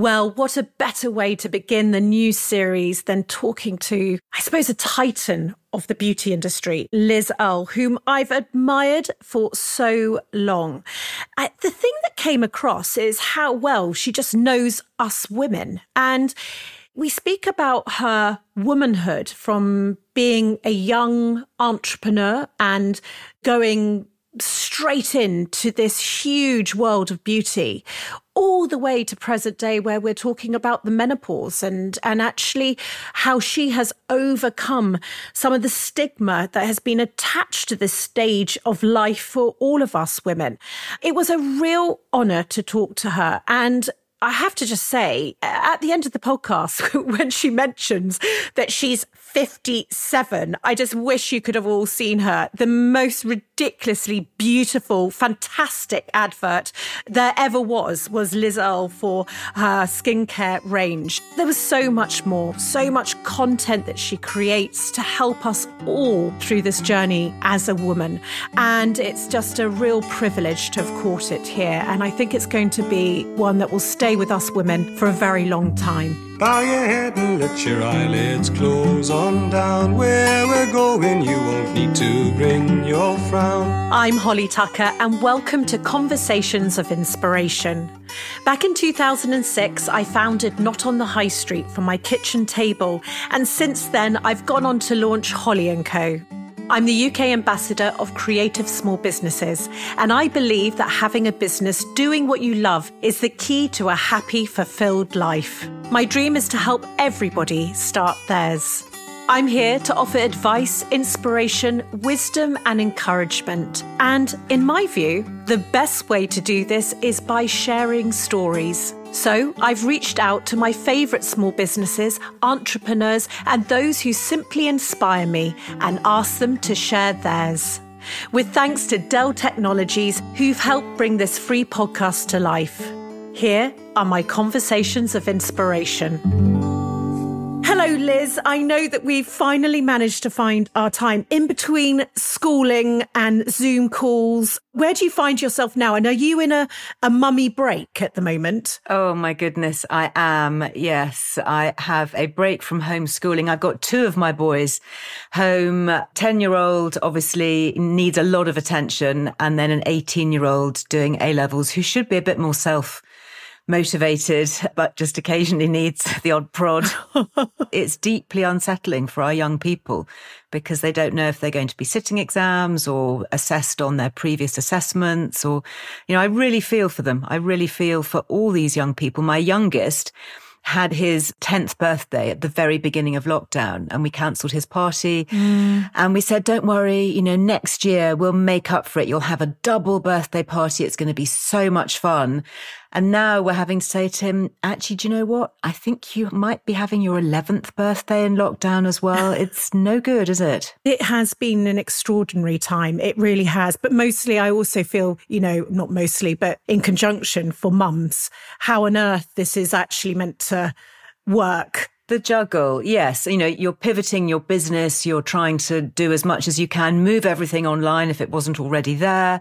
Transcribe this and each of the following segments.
Well, what a better way to begin the new series than talking to, I suppose, a titan of the beauty industry, Liz Earle, whom I've admired for so long. Uh, the thing that came across is how well she just knows us women. And we speak about her womanhood from being a young entrepreneur and going straight into this huge world of beauty all the way to present day where we're talking about the menopause and and actually how she has overcome some of the stigma that has been attached to this stage of life for all of us women. It was a real honor to talk to her and I have to just say, at the end of the podcast, when she mentions that she's 57, I just wish you could have all seen her. The most ridiculously beautiful, fantastic advert there ever was, was Liz Earle for her skincare range. There was so much more, so much content that she creates to help us all through this journey as a woman. And it's just a real privilege to have caught it here. And I think it's going to be one that will stay stay with us women for a very long time. Bow your head and let your eyelids close on down. Where we're going, you won't need to bring your frown. I'm Holly Tucker, and welcome to Conversations of Inspiration. Back in 2006, I founded Not on the High Street from my kitchen table, and since then, I've gone on to launch Holly & Co. I'm the UK ambassador of creative small businesses, and I believe that having a business doing what you love is the key to a happy, fulfilled life. My dream is to help everybody start theirs. I'm here to offer advice, inspiration, wisdom, and encouragement. And in my view, the best way to do this is by sharing stories. So I've reached out to my favourite small businesses, entrepreneurs, and those who simply inspire me and asked them to share theirs. With thanks to Dell Technologies, who've helped bring this free podcast to life. Here are my conversations of inspiration. Hello, Liz. I know that we've finally managed to find our time in between schooling and Zoom calls. Where do you find yourself now? And are you in a, a mummy break at the moment? Oh, my goodness. I am. Yes. I have a break from homeschooling. I've got two of my boys home. 10 year old obviously needs a lot of attention. And then an 18 year old doing A levels who should be a bit more self motivated, but just occasionally needs the odd prod. it's deeply unsettling for our young people because they don't know if they're going to be sitting exams or assessed on their previous assessments or, you know, I really feel for them. I really feel for all these young people. My youngest, had his 10th birthday at the very beginning of lockdown and we cancelled his party. Mm. And we said, don't worry, you know, next year we'll make up for it. You'll have a double birthday party. It's going to be so much fun. And now we're having to say to him, actually, do you know what? I think you might be having your 11th birthday in lockdown as well. It's no good, is it? It has been an extraordinary time. It really has. But mostly, I also feel, you know, not mostly, but in conjunction for mums, how on earth this is actually meant to work the juggle, yes. You know, you're pivoting your business, you're trying to do as much as you can, move everything online if it wasn't already there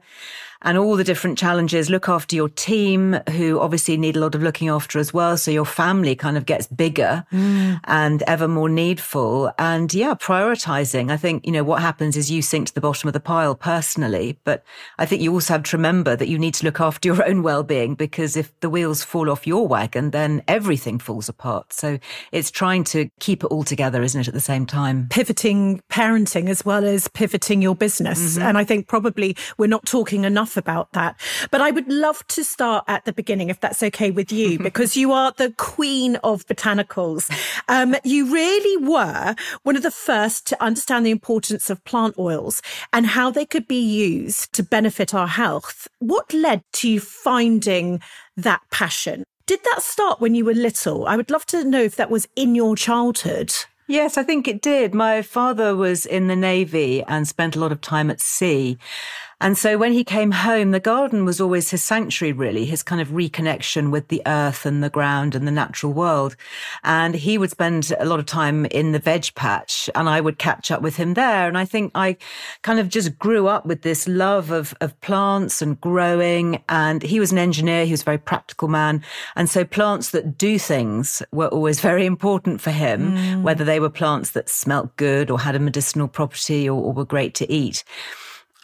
and all the different challenges. Look after your team, who obviously need a lot of looking after as well. So your family kind of gets bigger mm. and ever more needful. And yeah, prioritizing. I think, you know, what happens is you sink to the bottom of the pile personally, but I think you also have to remember that you need to look after your own well-being because if the wheels fall off your wagon, then everything falls apart. So it's trying to keep it all together, isn't it, at the same time? Pivoting parenting as well as pivoting your business. Mm-hmm. And I think probably we're not talking enough enough about that. But I would love to start at the beginning, if that's okay with you, because you are the queen of botanicals. Um, you really were one of the first to understand the importance of plant oils and how they could be used to benefit our health. What led to you finding that passion? Did that start when you were little? I would love to know if that was in your childhood. Yes, I think it did. My father was in the Navy and spent a lot of time at sea. And so when he came home, the garden was always his sanctuary, really, his kind of reconnection with the earth and the ground and the natural world. And he would spend a lot of time in the veg patch and I would catch up with him there. And I think I kind of just grew up with this love of, of plants and growing. And he was an engineer. He was a very practical man. And so plants that do things were always very important for him, mm. whether they were plants that smelt good or had a medicinal property or, or were great to eat.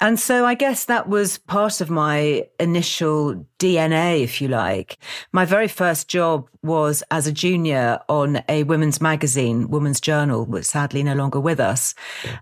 And so I guess that was part of my initial DNA, if you like. My very first job was as a junior on a women's magazine, Women's Journal, which sadly no longer with us.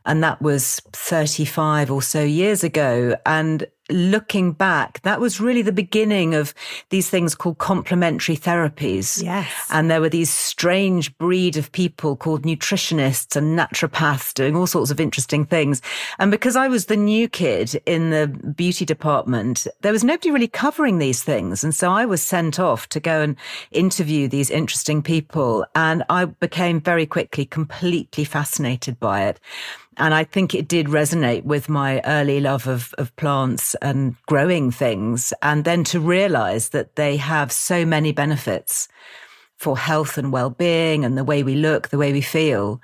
And that was 35 or so years ago. And looking back, that was really the beginning of these things called complementary therapies. Yes. And there were these strange breed of people called nutritionists and naturopaths doing all sorts of interesting things. And because I was the new kid in the beauty department, there was nobody really covering these things. And so I was sent off to go and interview these interesting people. And I became very quickly completely fascinated by it. And I think it did resonate with my early love of, of plants and growing things. And then to realize that they have so many benefits for health and well being and the way we look, the way we feel.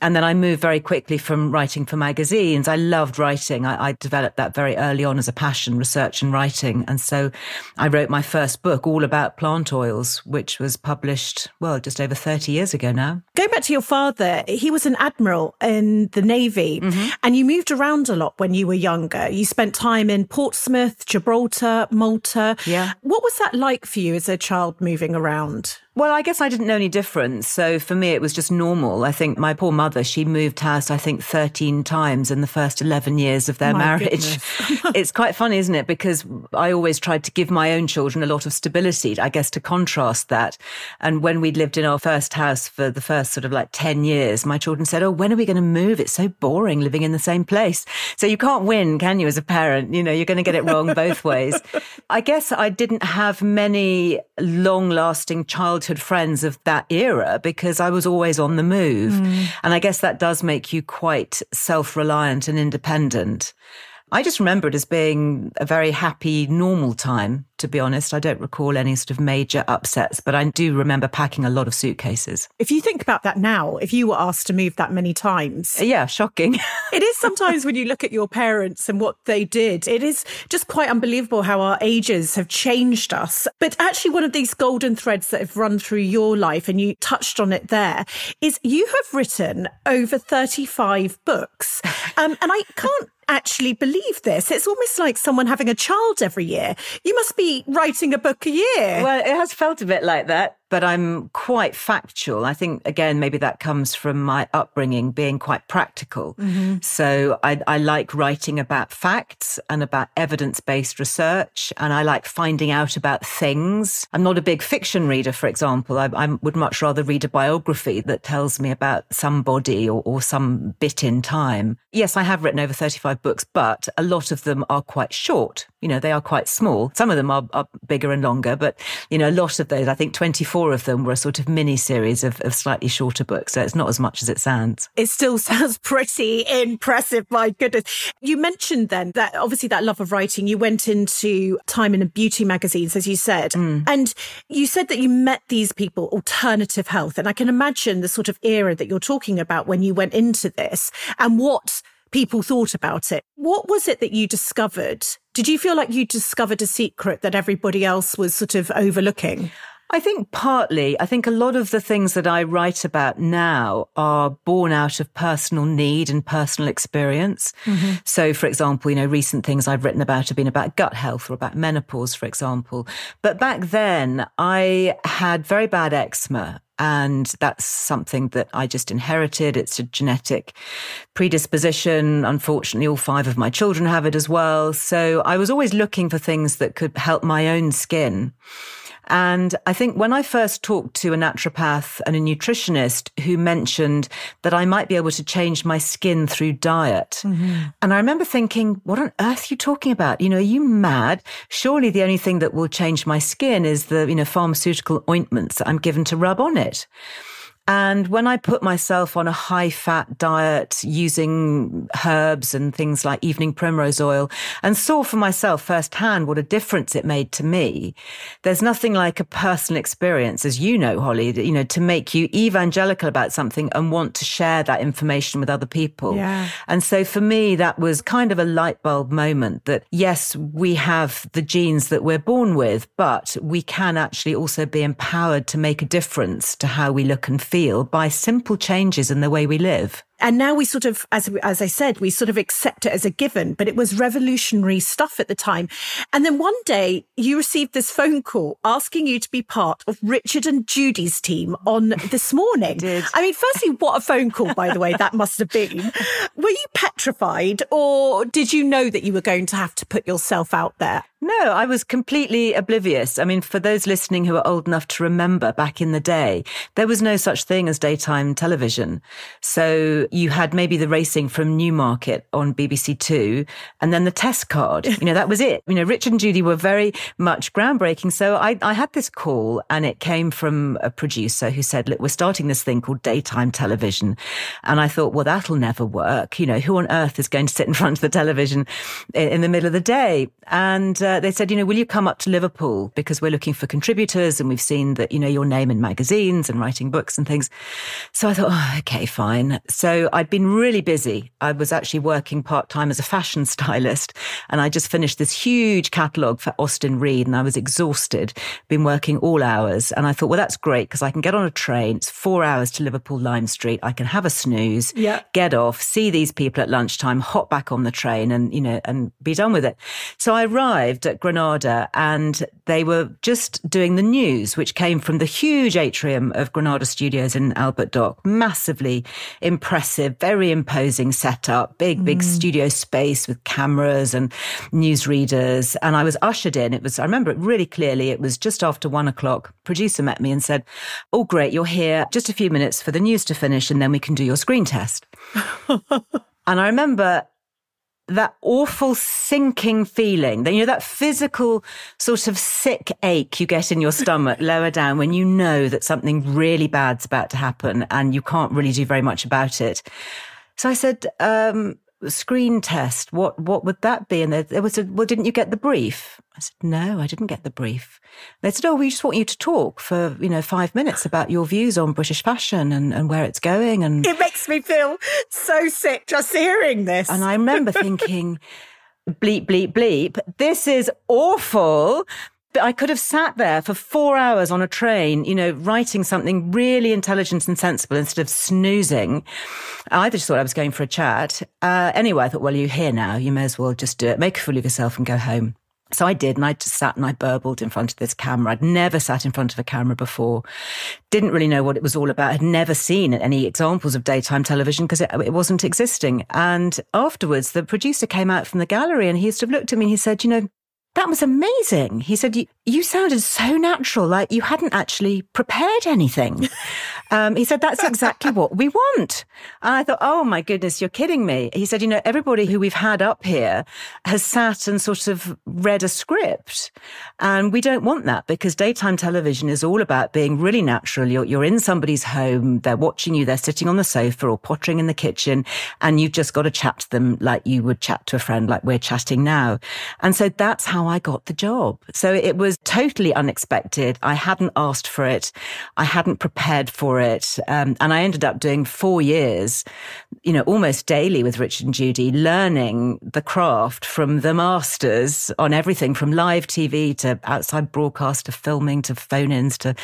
And then I moved very quickly from writing for magazines. I loved writing. I, I, developed that very early on as a passion, research and writing. And so I wrote my first book all about plant oils, which was published, well, just over 30 years ago now. Going back to your father, he was an admiral in the Navy mm-hmm. and you moved around a lot when you were younger. You spent time in Portsmouth, Gibraltar, Malta. Yeah. What was that like for you as a child moving around? Well, I guess I didn't know any difference. So for me, it was just normal. I think my poor mother, she moved house, I think 13 times in the first 11 years of their my marriage. it's quite funny, isn't it? Because I always tried to give my own children a lot of stability, I guess, to contrast that. And when we'd lived in our first house for the first sort of like 10 years, my children said, Oh, when are we going to move? It's so boring living in the same place. So you can't win, can you, as a parent? You know, you're going to get it wrong both ways. I guess I didn't have many long lasting childhood childhood friends of that era because I was always on the move. Mm. And I guess that does make you quite self reliant and independent. I just remember it as being a very happy, normal time to be honest. I don't recall any sort of major upsets, but I do remember packing a lot of suitcases. If you think about that now, if you were asked to move that many times. Yeah, shocking. it is sometimes when you look at your parents and what they did, it is just quite unbelievable how our ages have changed us. But actually, one of these golden threads that have run through your life, and you touched on it there, is you have written over 35 books. Um, and I can't actually believe this. It's almost like someone having a child every year. You must be writing a book a year. Well, it has felt a bit like that but I'm quite factual. I think, again, maybe that comes from my upbringing being quite practical. Mm-hmm. So I, I, like writing about facts and about evidence based research. And I like finding out about things. I'm not a big fiction reader, for example. I, I would much rather read a biography that tells me about somebody or, or some bit in time. Yes, I have written over 35 books, but a lot of them are quite short. You know, they are quite small. Some of them are, are bigger and longer, but, you know, a lot of those, I think 24 four of them were a sort of mini series of, of slightly shorter books. So it's not as much as it sounds. It still sounds pretty impressive. My goodness. You mentioned then that obviously that love of writing, you went into time in a beauty magazines, as you said. Mm. And you said that you met these people, alternative health. And I can imagine the sort of era that you're talking about when you went into this and what people thought about it. What was it that you discovered? Did you feel like you discovered a secret that everybody else was sort of overlooking? I think partly, I think a lot of the things that I write about now are born out of personal need and personal experience. Mm-hmm. So, for example, you know, recent things I've written about have been about gut health or about menopause, for example. But back then I had very bad eczema and that's something that I just inherited. It's a genetic predisposition. Unfortunately, all five of my children have it as well. So I was always looking for things that could help my own skin. And I think when I first talked to a naturopath and a nutritionist who mentioned that I might be able to change my skin through diet. Mm-hmm. And I remember thinking, what on earth are you talking about? You know, are you mad? Surely the only thing that will change my skin is the, you know, pharmaceutical ointments that I'm given to rub on it. And when I put myself on a high fat diet using herbs and things like evening primrose oil and saw for myself firsthand what a difference it made to me, there's nothing like a personal experience, as you know, Holly, you know, to make you evangelical about something and want to share that information with other people. Yeah. And so for me, that was kind of a light bulb moment that yes, we have the genes that we're born with, but we can actually also be empowered to make a difference to how we look and feel by simple changes in the way we live. And now we sort of, as, as I said, we sort of accept it as a given, but it was revolutionary stuff at the time. And then one day you received this phone call asking you to be part of Richard and Judy's team on This Morning. did. I mean, firstly, what a phone call, by the way, that must have been. Were you petrified or did you know that you were going to have to put yourself out there? No, I was completely oblivious. I mean, for those listening who are old enough to remember back in the day, there was no such thing as daytime television. So you had maybe the racing from Newmarket on BBC Two and then the test card. You know, that was it. You know, Richard and Judy were very much groundbreaking. So I, I had this call and it came from a producer who said, look, we're starting this thing called daytime television. And I thought, well, that'll never work. You know, who on earth is going to sit in front of the television in, in the middle of the day? And, uh, uh, they said, you know, will you come up to Liverpool because we're looking for contributors and we've seen that, you know, your name in magazines and writing books and things. So I thought, oh, okay, fine. So I'd been really busy. I was actually working part time as a fashion stylist and I just finished this huge catalogue for Austin Reed and I was exhausted, been working all hours. And I thought, well, that's great because I can get on a train. It's four hours to Liverpool Lime Street. I can have a snooze, yeah. get off, see these people at lunchtime, hop back on the train and, you know, and be done with it. So I arrived arrived at Granada and they were just doing the news, which came from the huge atrium of Granada Studios in Albert Dock. Massively impressive, very imposing setup, big, big mm. studio space with cameras and newsreaders. And I was ushered in. It was, I remember it really clearly. It was just after one o'clock. Producer met me and said, Oh, great, you're here. Just a few minutes for the news to finish and then we can do your screen test. and I remember that awful sinking feeling, that you know, that physical sort of sick ache you get in your stomach lower down when you know that something really bad's about to happen and you can't really do very much about it. So I said, um, screen test, what what would that be? And there, was a, well, didn't you get the brief? I said, no, I didn't get the brief. They said, oh, we just want you to talk for, you know, five minutes about your views on British fashion and, and where it's going. And it makes me feel so sick just hearing this. And I remember thinking, bleep, bleep, bleep, this is awful. But I could have sat there for four hours on a train, you know, writing something really intelligent and sensible instead of snoozing. I just thought I was going for a chat. Uh, anyway, I thought, well, you're here now. You may as well just do it. Make a fool of yourself and go home. So I did, and I just sat and I burbled in front of this camera. I'd never sat in front of a camera before. Didn't really know what it was all about. Had never seen any examples of daytime television because it, it, wasn't existing. And afterwards, the producer came out from the gallery and he sort of looked at me and he said, you know, that was amazing. He said, you, you sounded so natural, like you hadn't actually prepared anything. Um, he said, that's exactly what we want. And I thought, oh my goodness, you're kidding me. He said, you know, everybody who we've had up here has sat and sort of read a script. And we don't want that because daytime television is all about being really natural. You're, you're in somebody's home. They're watching you. They're sitting on the sofa or pottering in the kitchen and you've just got to chat to them like you would chat to a friend, like we're chatting now. And so that's how I got the job. So it was totally unexpected. I hadn't asked for it. I hadn't prepared for it. Um, and I ended up doing four years, you know, almost daily with Richard and Judy, learning the craft from the masters on everything from live TV to outside broadcast to filming to phone ins to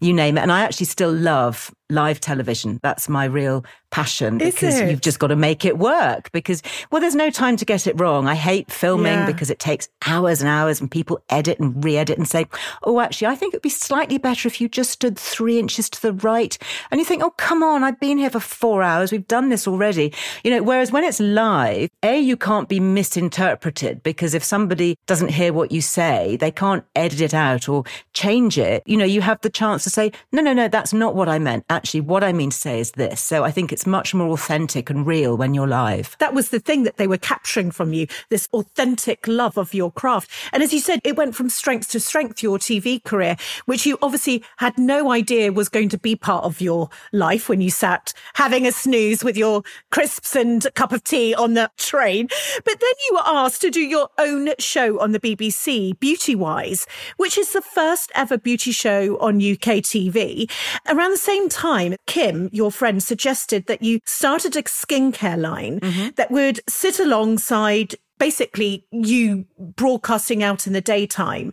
you name it. And I actually still love live television. That's my real passion Is because it? you've just got to make it work because, well, there's no time to get it wrong. I hate filming Yeah. because it takes hours and hours and people edit and re-edit and say, oh, actually, I think it'd be slightly better if you just stood three inches to the right. And you think, oh, come on, I've been here for four hours. We've done this already. You know, whereas when it's live, A, you can't be misinterpreted because if somebody doesn't hear what you say, they can't edit it out or change it. You know, you have the chance to say, no, no, no, that's not what I meant. Actually, what I mean to say is this. So I think it's much more authentic and real when you're live. That was the thing that they were capturing from you, this authentic love of your craft. And as you said, it went from strength to strength, your TV career, which you obviously had no idea was going to be part of your life when you sat having a snooze with your crisps and cup of tea on the train. But then you were asked to do your own show on the BBC, Beauty Wise, which is the first ever beauty show on UK TV. Around the same time, Kim, your friend, suggested that you started a skincare line mm-hmm. that would sit alongside basically you broadcasting out in the daytime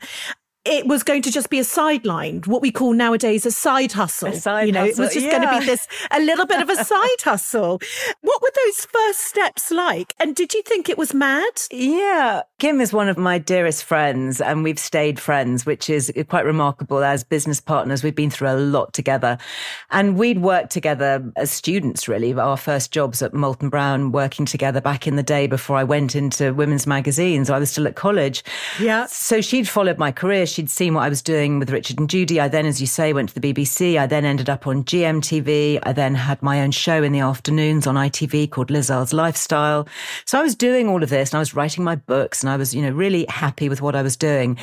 it was going to just be a sideline, what we call nowadays a side hustle. A side you know, hustle, it was just yeah. going to be this a little bit of a side hustle. What were those first steps like? And did you think it was mad? Yeah, Kim is one of my dearest friends, and we've stayed friends, which is quite remarkable. As business partners, we've been through a lot together, and we'd worked together as students. Really, our first jobs at Molton Brown, working together back in the day before I went into women's magazines. I was still at college. Yeah. So she'd followed my career she'd seen what I was doing with Richard and Judy. I then, as you say, went to the BBC. I then ended up on GMTV. I then had my own show in the afternoons on ITV called Liz Earle's Lifestyle. So I was doing all of this and I was writing my books and I was, you know, really happy with what I was doing.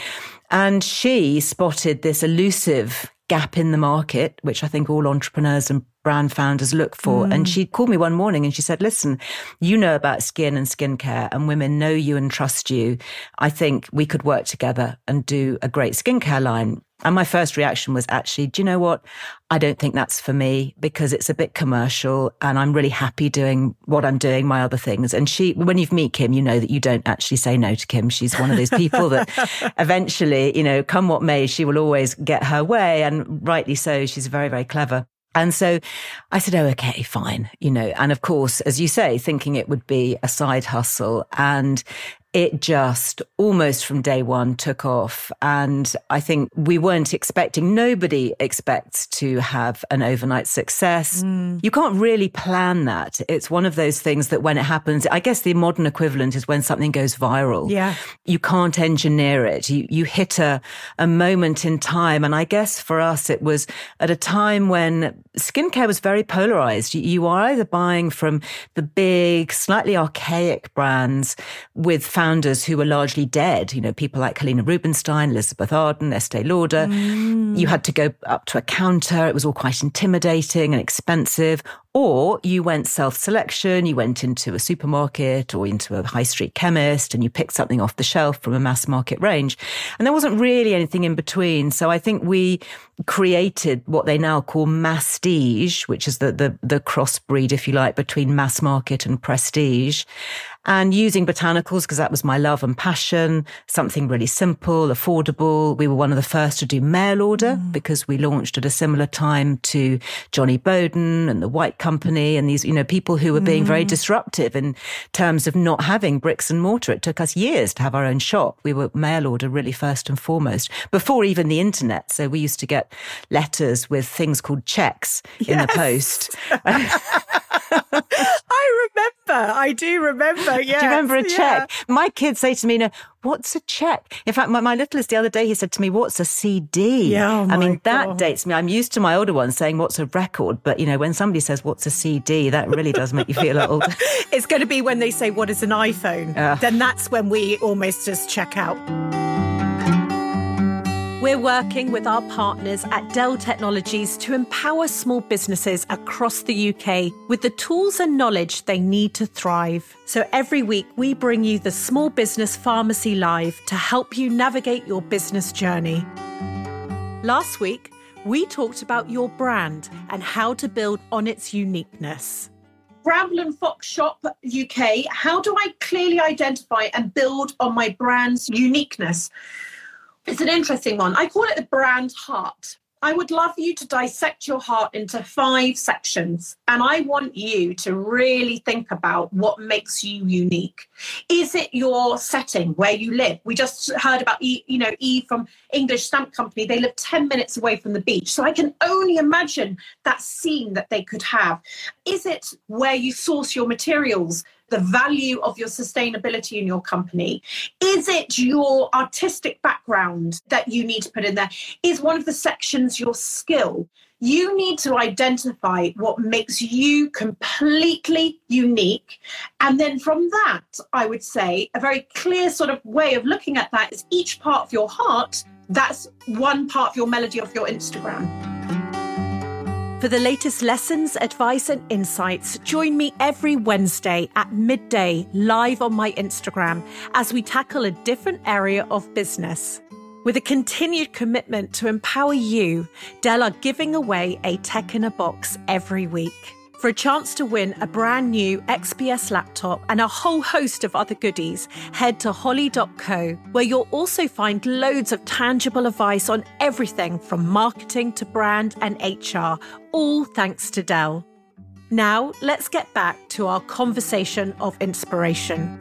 And she spotted this elusive gap in the market, which I think all entrepreneurs and brand founders look for. Mm. And she called me one morning and she said, listen, you know about skin and skincare and women know you and trust you. I think we could work together and do a great skincare line. And my first reaction was actually, do you know what? I don't think that's for me because it's a bit commercial and I'm really happy doing what I'm doing, my other things. And she, when you've met Kim, you know that you don't actually say no to Kim. She's one of those people that eventually, you know, come what may, she will always get her way. And rightly so. She's very, very clever. And so I said, oh, okay, fine, you know, and of course, as you say, thinking it would be a side hustle. And it just almost from day one took off. And I think we weren't expecting, nobody expects to have an overnight success. Mm. You can't really plan that. It's one of those things that when it happens, I guess the modern equivalent is when something goes viral. Yeah. You can't engineer it. You, you hit a, a moment in time. And I guess for us, it was at a time when skincare was very polarized. You, you are either buying from the big, slightly archaic brands with founders who were largely dead, you know, people like Helena Rubinstein, Elizabeth Arden, Estee Lauder. Mm. You had to go up to a counter. It was all quite intimidating and expensive. Or you went self selection, you went into a supermarket or into a high street chemist and you picked something off the shelf from a mass market range. And there wasn't really anything in between. So I think we created what they now call masstige, which is the, the, the crossbreed, if you like, between mass market and prestige and using botanicals because that was my love and passion, something really simple, affordable. We were one of the first to do mail order mm. because we launched at a similar time to Johnnie Boden and the White Company and these, you know, people who were being mm. very disruptive in terms of not having bricks and mortar. It took us years to have our own shop. We were mail order really first and foremost before even the internet. So we used to get letters with things called checks yes. in the post. I remember. I do remember. Yeah. Do you remember a check? Yeah. My kids say to me, "No, what's a check?" In fact, my, my littlest the other day, he said to me, "What's a CD?" Yeah. Oh I mean, that God. dates me. I'm used to my older ones saying, "What's a record?" But you know, when somebody says, "What's a CD?" that really does make you feel old. it's going to be when they say, "What is an iPhone?" Uh, then that's when we almost just check out. We're working with our partners at Dell Technologies to empower small businesses across the UK with the tools and knowledge they need to thrive. So every week, we bring you the Small Business Pharmacy Live to help you navigate your business journey. Last week, we talked about your brand and how to build on its uniqueness. Bramble and Fox Shop UK, how do I clearly identify and build on my brand's uniqueness? It's an interesting one. I call it the brand heart. I would love you to dissect your heart into five sections. And I want you to really think about what makes you unique. Is it your setting where you live? We just heard about, you know, Eve from English Stamp Company. They live 10 minutes away from the beach. So I can only imagine that scene that they could have. Is it where you source your materials? The value of your sustainability in your company? Is it your artistic background that you need to put in there? Is one of the sections your skill? You need to identify what makes you completely unique. And then from that, I would say a very clear sort of way of looking at that is each part of your heart, that's one part of your melody of your Instagram. For the latest lessons, advice, and insights, join me every Wednesday at midday live on my Instagram as we tackle a different area of business. With a continued commitment to empower you, Dell are giving away a tech in a box every week. For a chance to win a brand new XPS laptop and a whole host of other goodies, head to holly.co, where you'll also find loads of tangible advice on everything from marketing to brand and HR, all thanks to Dell. Now, let's get back to our conversation of inspiration.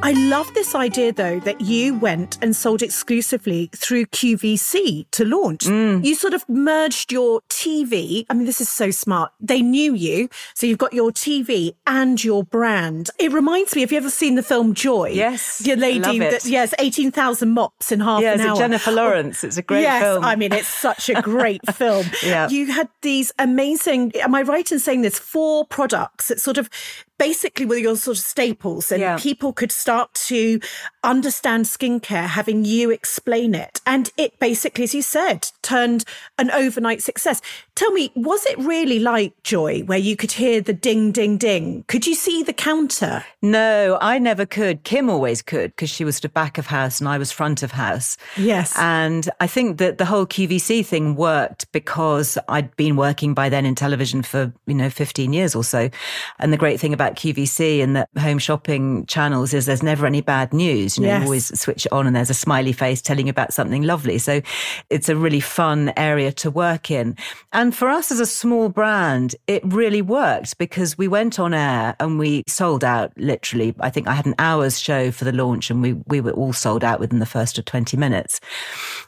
I love this idea, though, that you went and sold exclusively through QVC to launch. Mm. You sort of merged your TV. I mean, this is so smart. They knew you. So you've got your TV and your brand. It reminds me, have you ever seen the film Joy? Yes. Your lady that, yes, 18,000 mops in half an hour. Jennifer Lawrence. It's a great yes, film. I mean, it's such a great film. yeah. You had these amazing, am I right in saying there's four products that sort of basically were your sort of staples and yeah. people could start to understand skincare having you explain it. And it basically as you said turned an overnight success. Tell me was it really like joy where you could hear the ding ding ding? Could you see the counter? No i never could. Kim always could because she was the back of house and i was front of house. Yes. And i think that the whole qvc thing worked because i'd been working by then in television for you know 15 years or so. And the great thing about about QVC and the home shopping channels is there's never any bad news. You know, yes. you always switch it on and there's a smiley face telling you about something lovely. So it's a really fun area to work in. And for us as a small brand, it really worked because we went on air and we sold out literally. I think I had an hour's show for the launch and we, we were all sold out within the first of 20 minutes.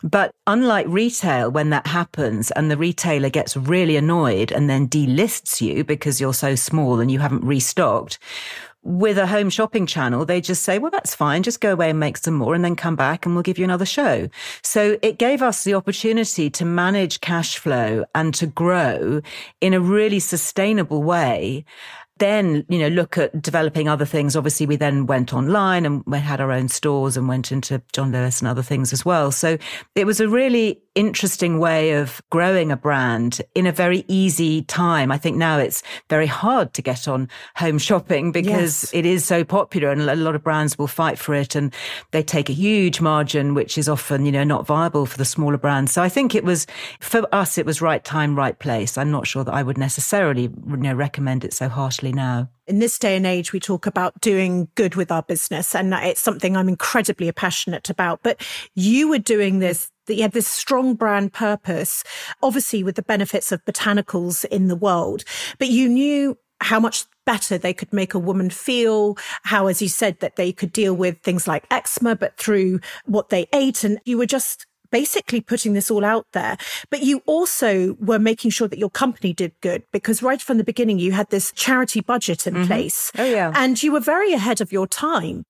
But unlike retail, when that happens and the retailer gets really annoyed and then delists you because you're so small and you haven't restocked, With a home shopping channel, they just say, well, that's fine. Just go away and make some more and then come back and we'll give you another show. So it gave us the opportunity to manage cash flow and to grow in a really sustainable way then, you know, look at developing other things. Obviously, we then went online and we had our own stores and went into John Lewis and other things as well. So it was a really interesting way of growing a brand in a very easy time. I think now it's very hard to get on home shopping because yes. it is so popular and a lot of brands will fight for it and they take a huge margin, which is often, you know, not viable for the smaller brands. So I think it was, for us, it was right time, right place. I'm not sure that I would necessarily, you know, recommend it so harshly now in this day and age, we talk about doing good with our business, and it's something I'm incredibly passionate about. But you were doing this that you had this strong brand purpose, obviously with the benefits of botanicals in the world, but you knew how much better they could make a woman feel, how, as you said, that they could deal with things like eczema, but through what they ate. And you were just basically putting this all out there. But you also were making sure that your company did good because right from the beginning, you had this charity budget in mm-hmm. place. Oh, yeah. And you were very ahead of your time.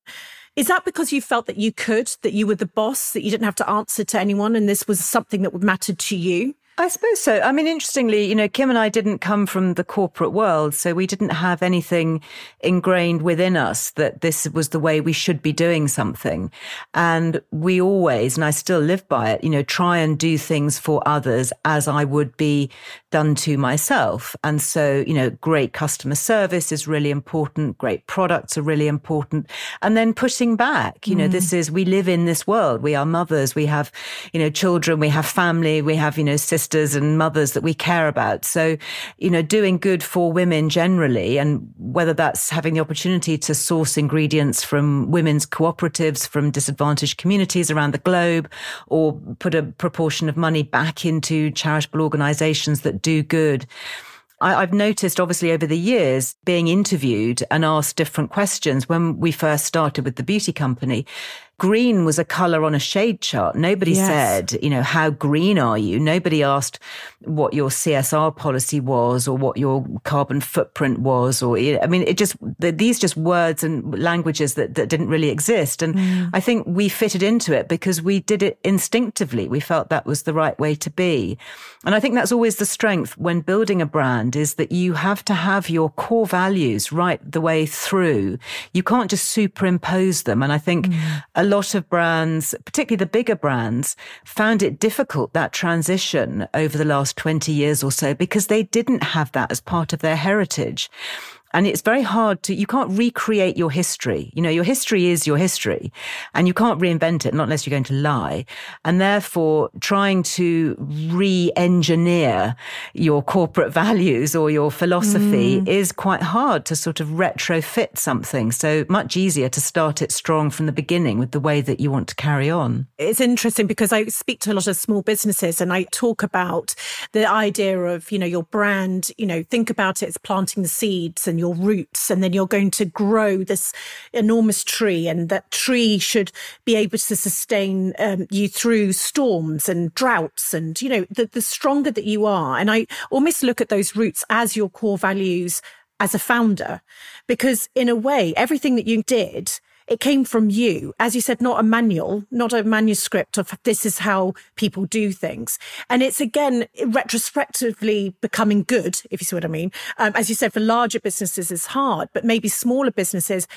Is that because you felt that you could, that you were the boss, that you didn't have to answer to anyone and this was something that mattered to you? I suppose so. I mean, interestingly, you know, Kim and I didn't come from the corporate world, so we didn't have anything ingrained within us that this was the way we should be doing something. And we always, and I still live by it, you know, try and do things for others as I would be done to myself. And so, you know, great customer service is really important. Great products are really important. And then pushing back, you know, mm. this is, we live in this world. We are mothers. We have, you know, children. We have family. We have, you know, sisters sisters and mothers that we care about. So, you know, doing good for women generally, and whether that's having the opportunity to source ingredients from women's cooperatives from disadvantaged communities around the globe, or put a proportion of money back into charitable organizations that do good. I, have noticed, obviously, over the years, being interviewed and asked different questions. When we first started with the beauty company, green was a color on a shade chart. Nobody Yes. said, you know, how green are you? Nobody asked what your CSR policy was or what your carbon footprint was. Or, I mean, it just, th- these just words and languages that, that didn't really exist. And Mm. I think we fitted into it because we did it instinctively. We felt that was the right way to be. And I think that's always the strength when building a brand is that you have to have your core values right the way through. You can't just superimpose them. And I think a lot of brands, particularly the bigger brands, found it difficult that transition over the last 20 years or so because they didn't have that as part of their heritage. And it's very hard to, you can't recreate your history. You know, your history is your history and you can't reinvent it, not unless you're going to lie. And therefore trying to re-engineer your corporate values or your philosophy mm. is quite hard to sort of retrofit something. So much easier to start it strong from the beginning with the way that you want to carry on. it's interesting because I speak to a lot of small businesses and I talk about the idea of, you know, your brand, you know, think about it as planting the seeds and your roots, and then you're going to grow this enormous tree, and that tree should be able to sustain um, you through storms and droughts. And, you know, the, the stronger that you are. And I almost look at those roots as your core values as a founder, because in a way, everything that you did it came from you. As you said, not a manual, not a manuscript of this is how people do things. And it's again, retrospectively becoming good, if you see what I mean. Um, as you said, for larger businesses, is hard, but maybe smaller businesses,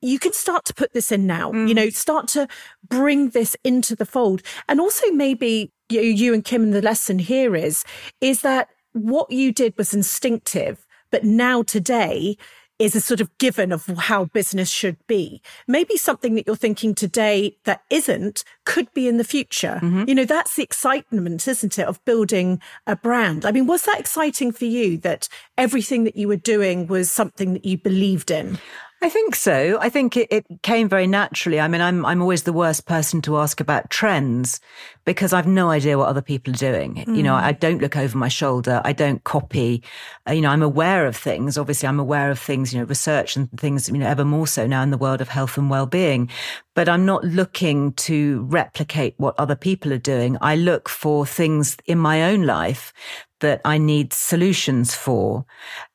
you can start to put this in now, you know, start to bring this into the fold. And also maybe you, you and Kim, the lesson here is, is that what you did was instinctive, but now today, is a sort of given of how business should be. Maybe something that you're thinking today that isn't could be in the future. Mm-hmm. You know, that's the excitement, isn't it, of building a brand? I mean, was that exciting for you that everything that you were doing was something that you believed in? I think so. I think it, it came very naturally. I mean, I'm I'm always the worst person to ask about trends because I've no idea what other people are doing. You know, I don't look over my shoulder. I don't copy. Uh, you know, I'm aware of things. Obviously, I'm aware of things. You know, research and things. You know, ever more so now in the world of health and well-being. But I'm not looking to replicate what other people are doing. I look for things in my own life that I need solutions for.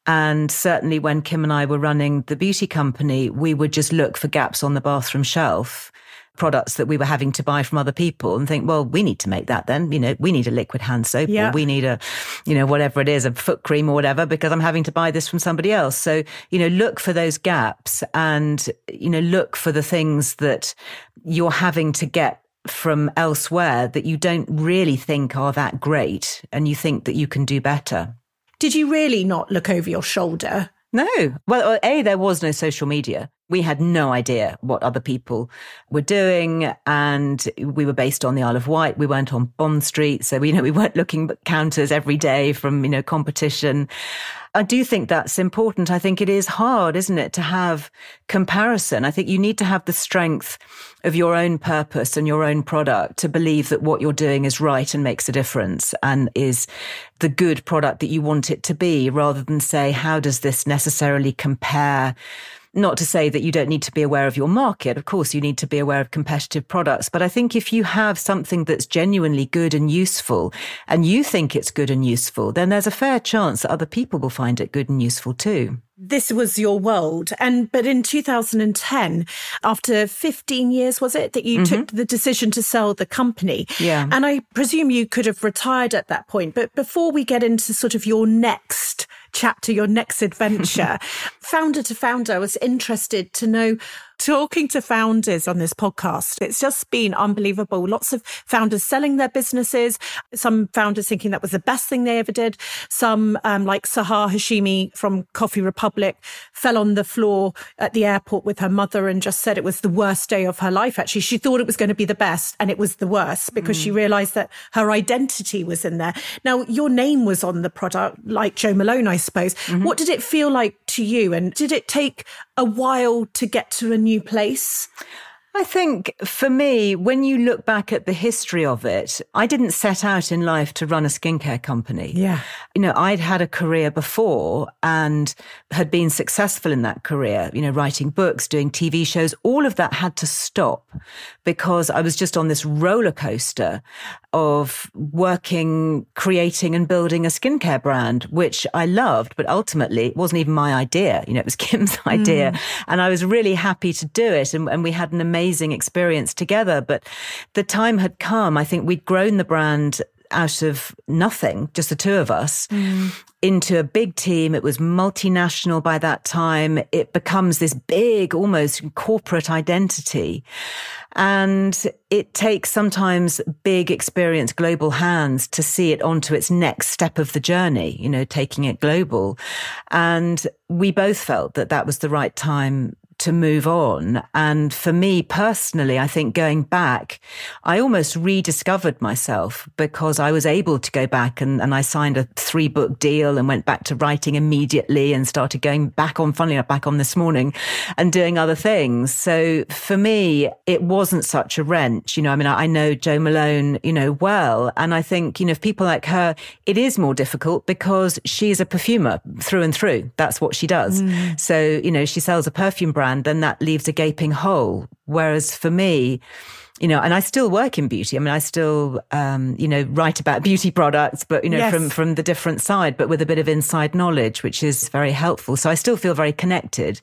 And certainly when Kim and I were running the beauty company, we would just look for gaps on the bathroom shelf, products that we were having to buy from other people and think, well, we need to make that then. You know, we need a liquid hand soap Yeah. or we need a, you know, whatever it is, a foot cream or whatever, because I'm having to buy this from somebody else. So, you know, look for those gaps and, you know, look for the things that you're having to get from elsewhere that you don't really think are that great and you think that you can do better. Did you really not look over your shoulder? No. Well, uh, A, there was no social media. We had no idea what other people were doing. And we were based on the Isle of Wight. We weren't on Bond Street. So, you know, we weren't looking at counters every day from, you know, competition. I do think that's important. I think it is hard, isn't it, to have comparison? I think you need to have the strength of your own purpose and your own product to believe that what you're doing is right and makes a difference and is the good product that you want it to be rather than say, how does this necessarily compare? Not to say that you don't need to be aware of your market. Of course, you need to be aware of competitive products. But I think if you have something that's genuinely good and useful and you think it's good and useful, then there's a fair chance that other people will find it good and useful too. This was your world. And, but in 2010, after 15 years, was it that you mm-hmm. took the decision to sell the company? Yeah. And I presume you could have retired at that point. But before we get into sort of your next chapter, your next adventure, founder to founder, I was interested to know talking to founders on this podcast. It's just been unbelievable. Lots of founders selling their businesses. Some founders thinking that was the best thing they ever did. Some, um, like Sahar Hashemi from Coffee Republic fell on the floor at the airport with her mother and just said it was the worst day of her life. Actually, she thought it was going to be the best and it was the worst because she realized that her identity was in there. Now, your name was on the product, like Jo Malone, I suppose. What did it feel like to you? And did it take a while to get to a new place? I think for me, when you look back at the history of it, I didn't set out in life to run a skincare company. Yeah. You know, I'd had a career before and had been successful in that career, you know, writing books, doing TV shows. All of that had to stop because I was just on this roller coaster of working, creating and building a skincare brand, which I loved, but ultimately it wasn't even my idea. You know, it was Kim's idea. Mm. And I was really happy to do it. And, and we had an amazing experience together. But the time had come. I think we'd grown the brand out of nothing, just the two of us, mm. into a big team. It was multinational by that time. It becomes this big, almost corporate identity. And it takes sometimes big experienced global hands to see it onto its next step of the journey, you know, taking it global. And we both felt that that was the right time to move on. And for me personally, I think going back, I almost rediscovered myself because I was able to go back and, and I signed a three book deal and went back to writing immediately and started going back on, funnily enough, back on this morning and doing other things. So for me, it wasn't such a wrench. You know, I mean, I, I know Jo Malone, you know, well. And I think, you know, if people like her, it is more difficult because she's a perfumer through and through. That's what she does. Mm. So, you know, she sells a perfume brand brand, then that leaves a gaping hole. Whereas for me, you know, and I still work in beauty. I mean, I still, um, you know, write about beauty products, but you know, yes. from from the different side, but with a bit of inside knowledge, which is very helpful. So I still feel very connected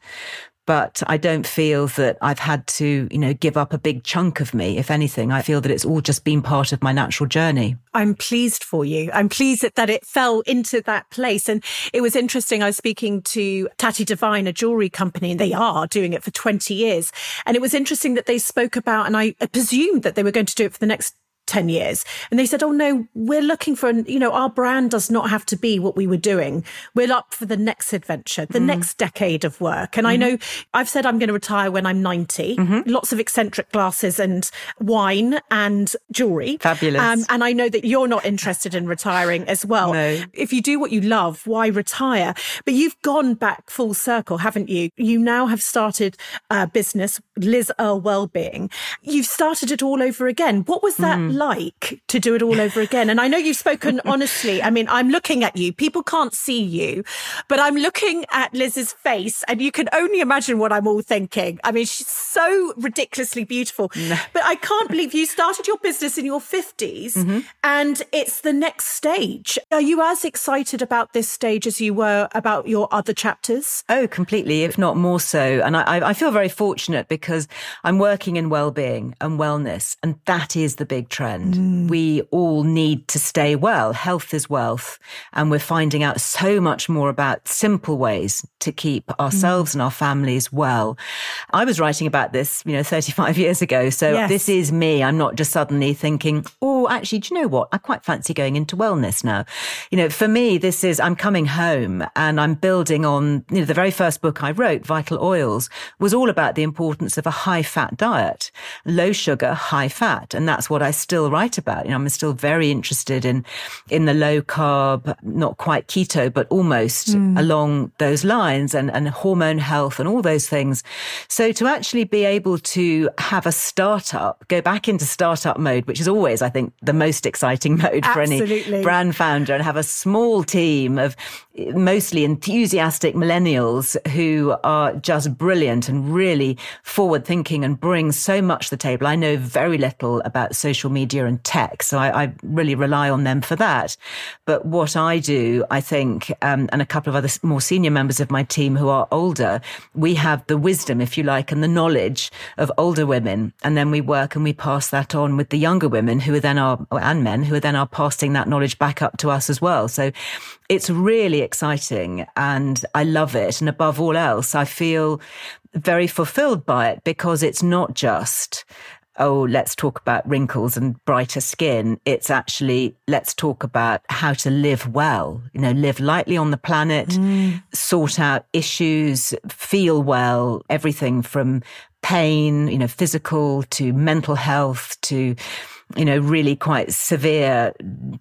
but I don't feel that I've had to, you know, give up a big chunk of me. If anything, I feel that it's all just been part of my natural journey. I'm pleased for you. I'm pleased that it fell into that place. And it was interesting. I was speaking to Tatty Devine, a jewelry company, and they are doing it for 20 years. And it was interesting that they spoke about, and I presumed that they were going to do it for the next 10 years. And they said, Oh no, we're looking for, an, you know, our brand does not have to be what we were doing. We're up for the next adventure, the mm. next decade of work. And mm. I mm-hmm. know I've said I'm going to retire when I'm 90, mm-hmm. lots of eccentric glasses and wine and jewelry. Fabulous. Um, and I know that you're not interested in retiring as well. No. If you do what you love, why retire? But you've gone back full circle, haven't you? You now have started a business, Liz Earle Wellbeing. You've started it all over again. What was that mm like to do it all over again? And I know you've spoken honestly. I mean, I'm looking at you. People can't see you, but I'm looking at Liz's face and you can only imagine what I'm all thinking. I mean, she's so ridiculously beautiful. No. But I can't believe you started your business in your 50s mm-hmm. and it's the next stage. Are you as excited about this stage as you were about your other chapters? Oh, completely, if not more so. And I, I feel very fortunate because I'm working in well-being and wellness, and that is the big trend trend. Mm. We all need to stay well. Health is wealth. And we're finding out so much more about simple ways to keep ourselves mm. and our families well. I was writing about this, you know, 35 years ago. So yes. this is me. I'm not just suddenly thinking, oh, actually, do you know what? I quite fancy going into wellness now. You know, for me, this is, I'm coming home and I'm building on, you know, the very first book I wrote, Vital Oils, was all about the importance of a high fat diet, low sugar, high fat. And that's what I still still write about. You know, I'm still very interested in in the low carb, not quite keto, but almost mm. along those lines and, and hormone health and all those things. So to actually be able to have a startup, go back into startup mode, which is always, I think, the most exciting mode Absolutely. for any brand founder and have a small team of mostly enthusiastic millennials who are just brilliant and really forward thinking and bring so much to the table. I know very little about social media and tech, so I, I really rely on them for that. But what I do, I think, um, and a couple of other more senior members of my team who are older, we have the wisdom, if you like, and the knowledge of older women. And then we work and we pass that on with the younger women who are then our, and men who are then are passing that knowledge back up to us as well. So it's really exciting and I love it. And above all else, I feel very fulfilled by it because it's not just oh, let's talk about wrinkles and brighter skin. It's actually, let's talk about how to live well, you know, live lightly on the planet, mm. sort out issues, feel well, everything from pain, you know, physical to mental health to you know, really quite severe,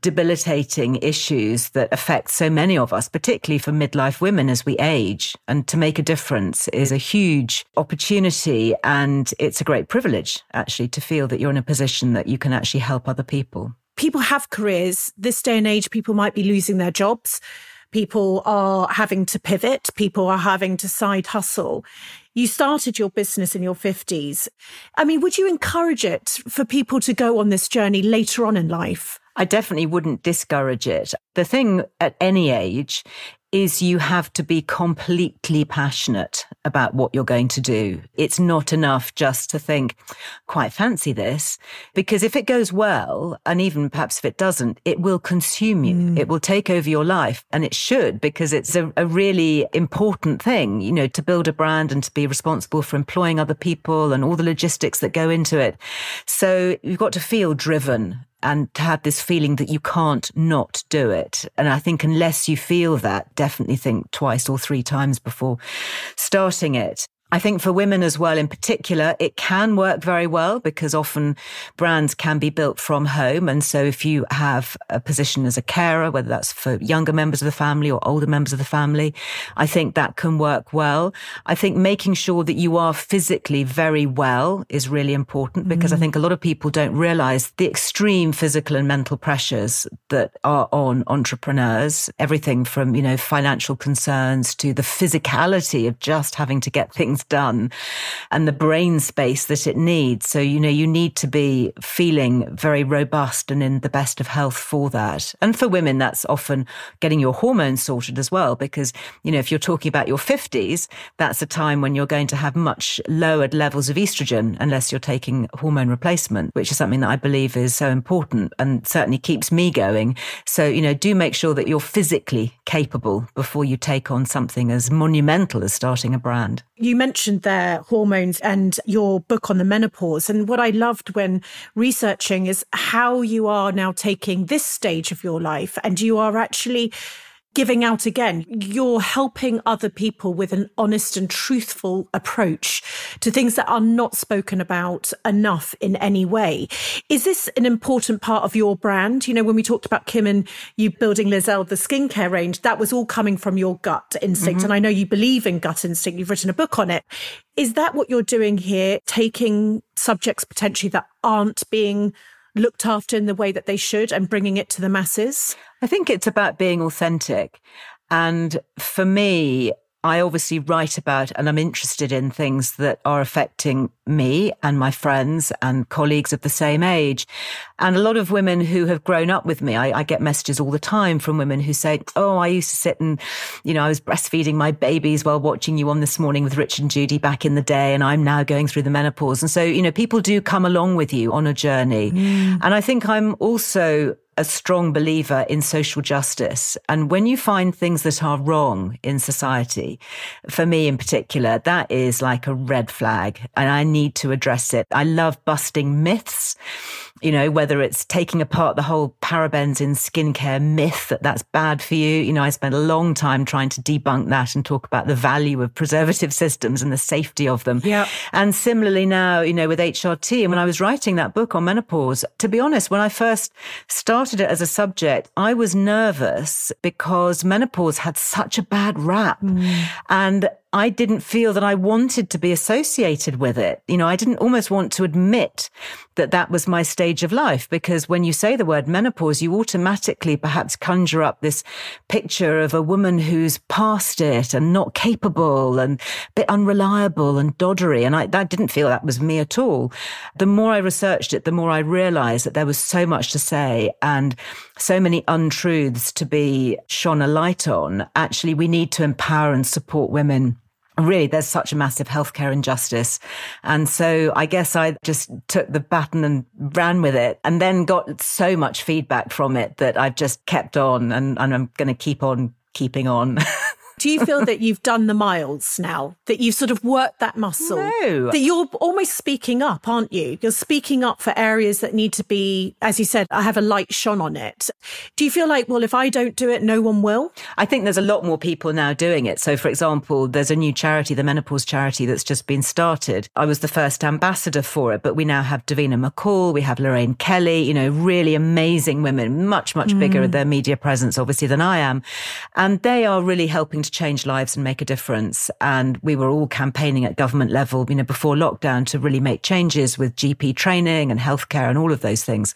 debilitating issues that affect so many of us, particularly for midlife women as we age. And to make a difference is a huge opportunity. And it's a great privilege, actually, to feel that you're in a position that you can actually help other people. People have careers. This day and age, people might be losing their jobs. People are having to pivot. People are having to side hustle. You started your business in your 50s. I mean, would you encourage it for people to go on this journey later on in life? I definitely wouldn't discourage it. The thing at any age is you have to be completely passionate about what you're going to do. It's not enough just to think, quite fancy this, because if it goes well, and even perhaps if it doesn't, it will consume you. Mm. It will take over your life and it should because it's a, a really important thing, you know, to build a brand and to be responsible for employing other people and all the logistics that go into it. So you've got to feel driven and to have this feeling that you can't not do it. And I think unless you feel that, definitely think twice or three times before starting it. I think for women as well, in particular, it can work very well because often brands can be built from home. And so if you have a position as a carer, whether that's for younger members of the family or older members of the family, I think that can work well. I think making sure that you are physically very well is really important because mm. I think a lot of people don't realize the extreme physical and mental pressures that are on entrepreneurs, everything from, you know, financial concerns to the physicality of just having to get things done and the brain space that it needs. So, you know, you need to be feeling very robust and in the best of health for that. And for women, that's often getting your hormones sorted as well, because, you know, if you're talking about your 50s, that's a time when you're going to have much lowered levels of estrogen unless you're taking hormone replacement, which is something that I believe is so important and certainly keeps me going. So, you know, do make sure that you're physically capable before you take on something as monumental as starting a brand. You mentioned their hormones and your book on the menopause. And what I loved when researching is how you are now taking this stage of your life and you are actually giving out again. You're helping other people with an honest and truthful approach to things that are not spoken about enough in any way. Is this an important part of your brand? You know, when we talked about Kim and you building Liz Earle, the skincare range, that was all coming from your gut instinct. Mm-hmm. And I know you believe in gut instinct. You've written a book on it. Is that what you're doing here? Taking subjects potentially that aren't being looked after in the way that they should and bringing it to the masses? I think it's about being authentic. And for me, I obviously write about and I'm interested in things that are affecting me and my friends and colleagues of the same age. And a lot of women who have grown up with me, I, I, get messages all the time from women who say, Oh, I used to sit and, you know, I was breastfeeding my babies while watching you on this morning with Rich and Judy back in the day. And I'm now going through the menopause. And so, you know, people do come along with you on a journey. Mm. And I think I'm also a strong believer in social justice. And when you find things that are wrong in society, for me in particular, that is like a red flag and I need to address it. I love busting myths you know, whether it's taking apart the whole parabens in skincare myth that that's bad for you. You know, I spent a long time trying to debunk that and talk about the value of preservative systems and the safety of them. Yeah. And similarly now, you know, with HRT and when I was writing that book on menopause, to be honest, when I first started it as a subject, I was nervous because menopause had such a bad rap. Mm. And I didn't feel that I wanted to be associated with it. You know, I didn't almost want to admit that that was my stage of life because when you say the word menopause, you automatically perhaps conjure up this picture of a woman who's past it and not capable and a bit unreliable and doddery. And I, I didn't feel that was me at all. The more I researched it, the more I realized that there was so much to say and so many untruths to be shone a light on. Actually, we need to empower and support women really there's such a massive healthcare injustice. And so I guess I just took the baton and ran with it and then got so much feedback from it that I've just kept on and, and I'm going to keep on keeping on. Do you feel that you've done the miles now? That you've sort of worked that muscle? No. That you're almost speaking up, aren't you? You're speaking up for areas that need to be, as you said, I have a light shone on it. Do you feel like, well, if I don't do it, no one will? I think there's a lot more people now doing it. So, for example, there's a new charity, the Menopause Charity, that's just been started. I was the first ambassador for it, but we now have Davina McCall, we have Lorraine Kelly, you know, really amazing women, much, much mm. bigger in their media presence, obviously, than I am. And they are really helping to change lives and make a difference. And we were all campaigning at government level, you know, before lockdown to really make changes with GP training and healthcare and all of those things.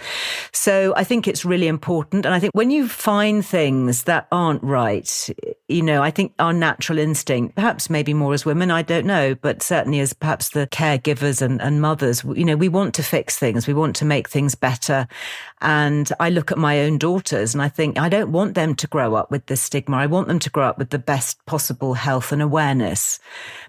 So I think it's really important. And I think when you find things that aren't right, you know, I think our natural instinct, perhaps maybe more as women, I don't know, but certainly as perhaps the caregivers and, and mothers, you know, we want to fix things. We want to make things better. And I look at my own daughters and I think I don't want them to grow up with this stigma. I want them to grow up with the best possible health and awareness.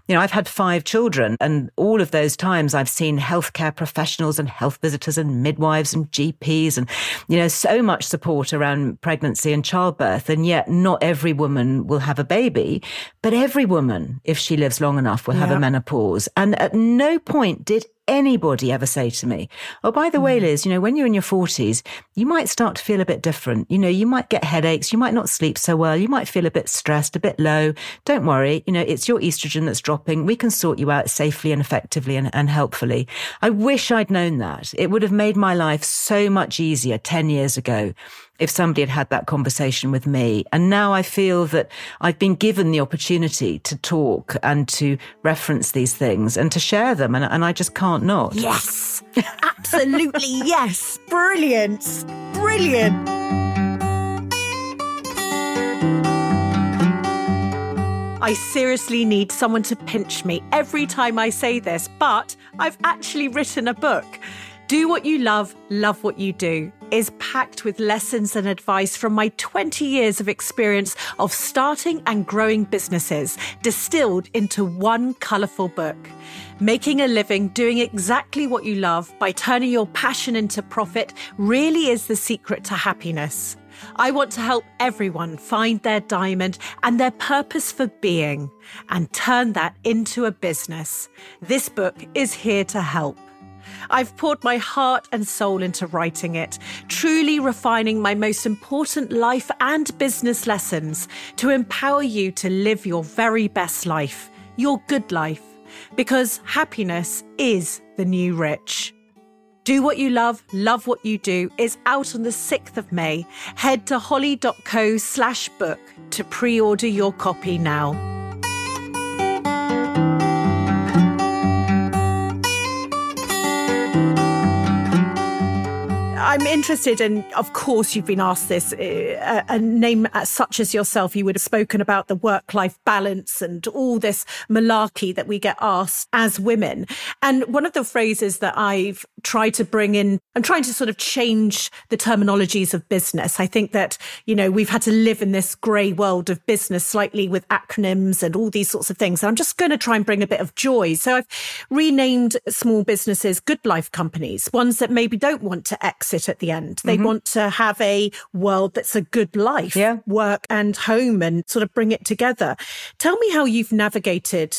You know, I've had five children and all of those times I've seen healthcare professionals and health visitors and midwives and GPs and, you know, so much support around pregnancy and childbirth. And yet not every woman will have a baby, but every woman, if she lives long enough, will have a menopause. And at no point did anybody ever say to me, Oh, by the way, hmm. Liz, you know, when you're in your 40s, you might start to feel a bit different. You know, you might get headaches. You might not sleep so well. You might feel a bit stressed, a bit low. Don't worry. You know, it's your estrogen that's dropping. We can sort you out safely and effectively and, and helpfully. I wish I'd known that. It would have made my life so much easier 10 years ago if somebody had had that conversation with me. And now I feel that I've been given the opportunity to talk and to reference these things and to share them. And, and I just can't not. Yes, absolutely. yes. Brilliant. Brilliant. I seriously need someone to pinch me every time I say this, but I've actually written a book. Do What You Love, Love What You Do is packed with lessons and advice from my 20 years of experience of starting and growing businesses, distilled into one colourful book. Making a living doing exactly what you love by turning your passion into profit really is the secret to happiness. I want to help everyone find their diamond and their purpose for being and turn that into a business. This book is here to help. I've poured my heart and soul into writing it, truly refining my most important life and business lessons to empower you to live your very best life, your good life, because happiness is the new rich. Do What You Love, Love What You Do is out on the 6th of May. Head to holly.co slash book to pre order your copy now. I'm interested, and of course, you've been asked this. Uh, a name such as yourself, you would have spoken about the work life balance and all this malarkey that we get asked as women. And one of the phrases that I've tried to bring in, I'm trying to sort of change the terminologies of business. I think that, you know, we've had to live in this grey world of business slightly with acronyms and all these sorts of things. I'm just going to try and bring a bit of joy. So I've renamed small businesses good life companies, ones that maybe don't want to exit it at the end. They mm-hmm. want to have a world that's a good life, yeah. work and home and sort of bring it together. Tell me how you've navigated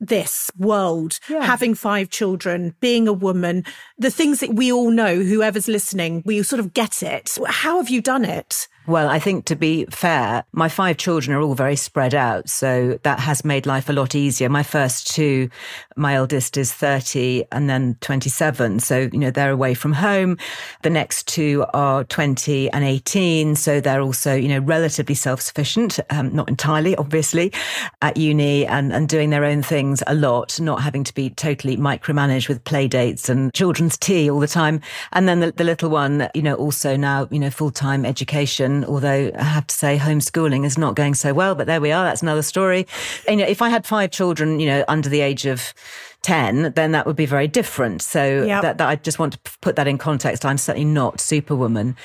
this world, yeah. having five children, being a woman, the things that we all know, whoever's listening, we sort of get it. How have you done it? Well, I think to be fair, my five children are all very spread out. So that has made life a lot easier. My first two, my eldest is 30 and then 27. So, you know, they're away from home. The next two are 20 and 18. So they're also, you know, relatively self-sufficient, um, not entirely, obviously, at uni and, and doing their own things a lot, not having to be totally micromanaged with play dates and children's tea all the time. And then the, the little one, you know, also now, you know, full-time education although I have to say homeschooling is not going so well, but there we are. That's another story. And, you know, if I had five children, you know, under the age of 10, then that would be very different. So yep. that, that, I just want to put that in context. I'm certainly not superwoman.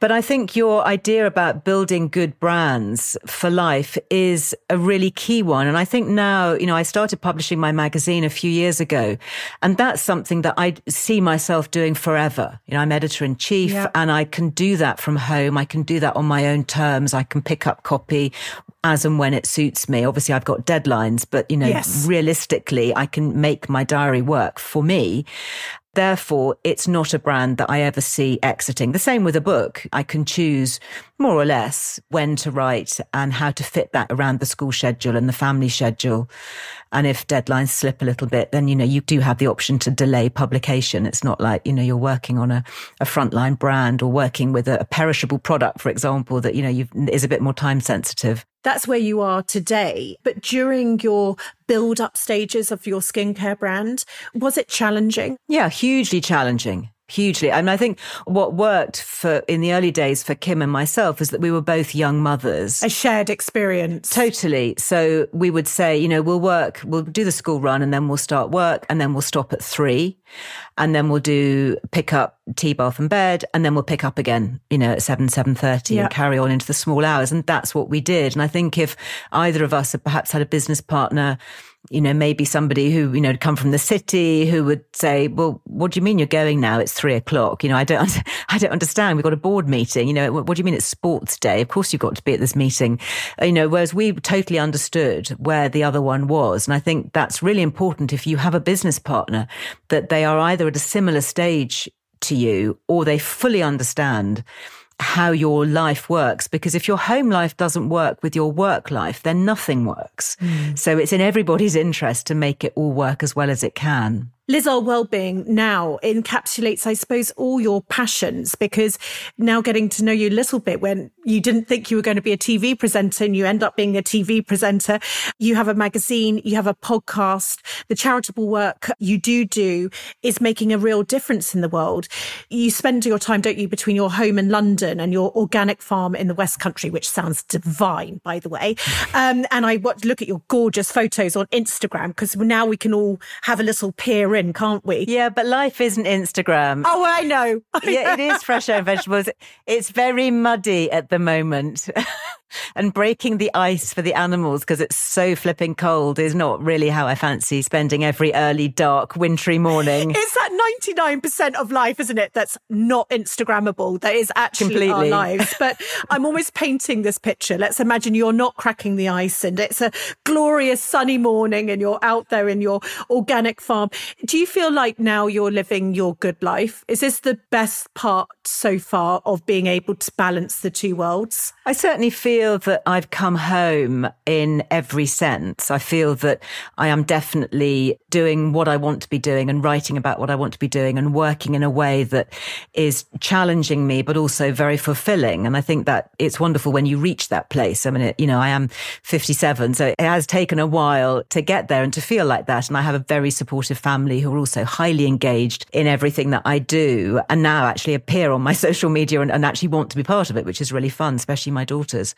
But I think your idea about building good brands for life is a really key one. And I think now, you know, I started publishing my magazine a few years ago and that's something that I see myself doing forever. You know, I'm editor in chief yep. and I can do that from home. I can do that on my own terms. I can pick up copy as and when it suits me. Obviously, I've got deadlines, but you know, Yes. realistically, I can make my diary work for me. Therefore, it's not a brand that I ever see exiting. The same with a book. I can choose more or less when to write and how to fit that around the school schedule and the family schedule. And if deadlines slip a little bit, then, you know, you do have the option to delay publication. It's not like, you know, you're working on a, a frontline brand or working with a, a perishable product, for example, that, you know, you've, is a bit more time sensitive. That's where you are today. But during your build up stages of your skincare brand, was it challenging? Yeah, hugely challenging. Hugely. I mean, I think what worked for in the early days for Kim and myself is that we were both young mothers. A shared experience. Totally. So we would say, you know, we'll work, we'll do the school run and then we'll start work and then we'll stop at three and then we'll do pick up tea, bath and bed and then we'll pick up again, you know, at seven, seven thirty Yeah. and carry on into the small hours. And that's what we did. And I think if either of us had perhaps had a business partner, you know, maybe somebody who, you know, had come from the city who would say, well, what do you mean you're going now? It's three o'clock. You know, I don't, I don't understand. We've got a board meeting. You know, what, what do you mean it's sports day? Of course you've got to be at this meeting. You know, whereas we totally understood where the other one was. And I think that's really important if you have a business partner that they are either at a similar stage to you or they fully understand how your life works because if your home life doesn't work with your work life then nothing works. Mm. So it's in everybody's interest to make it all work as well as it can. Liz Earle Wellbeing now encapsulates, I suppose, all your passions because now getting to know you a little bit when you didn't think you were going to be a TV presenter and you end up being a TV presenter. You have a magazine, you have a podcast. The charitable work you do do is making a real difference in the world. You spend your time, don't you, between your home in London and your organic farm in the West Country, which sounds divine, by the way. Um, and I look at your gorgeous photos on Instagram because now we can all have a little peer in, can't we? yeah but life isn't instagram Oh, I know. yeah, it is fresh air and vegetables. It's very muddy at the moment. and breaking the ice for the animals because it's so flipping cold is not really how I fancy spending every early, dark, wintry morning. It's that 99% of life, isn't it? That's not Instagrammable. That is actually our lives. But I'm almost painting this picture. Let's imagine you're not cracking the ice and it's a glorious sunny morning and you're out there in your organic farm. Do you feel like now you're living your good life? Is this the best part so far of being able to balance the two worlds? I certainly feel that I've come home in every sense. I feel that I am definitely doing what I want to be doing and writing about what I want to be doing and working in a way that is challenging me, but also very fulfilling. And I think that it's wonderful when you reach that place. I mean, it, you know, I am 57, so it has taken a while to get there and to feel like that. And I have a very supportive family who are also highly engaged in everything that I do and now actually appear on my social media and, and actually want to be part of it, which is really fun, especially my daughters.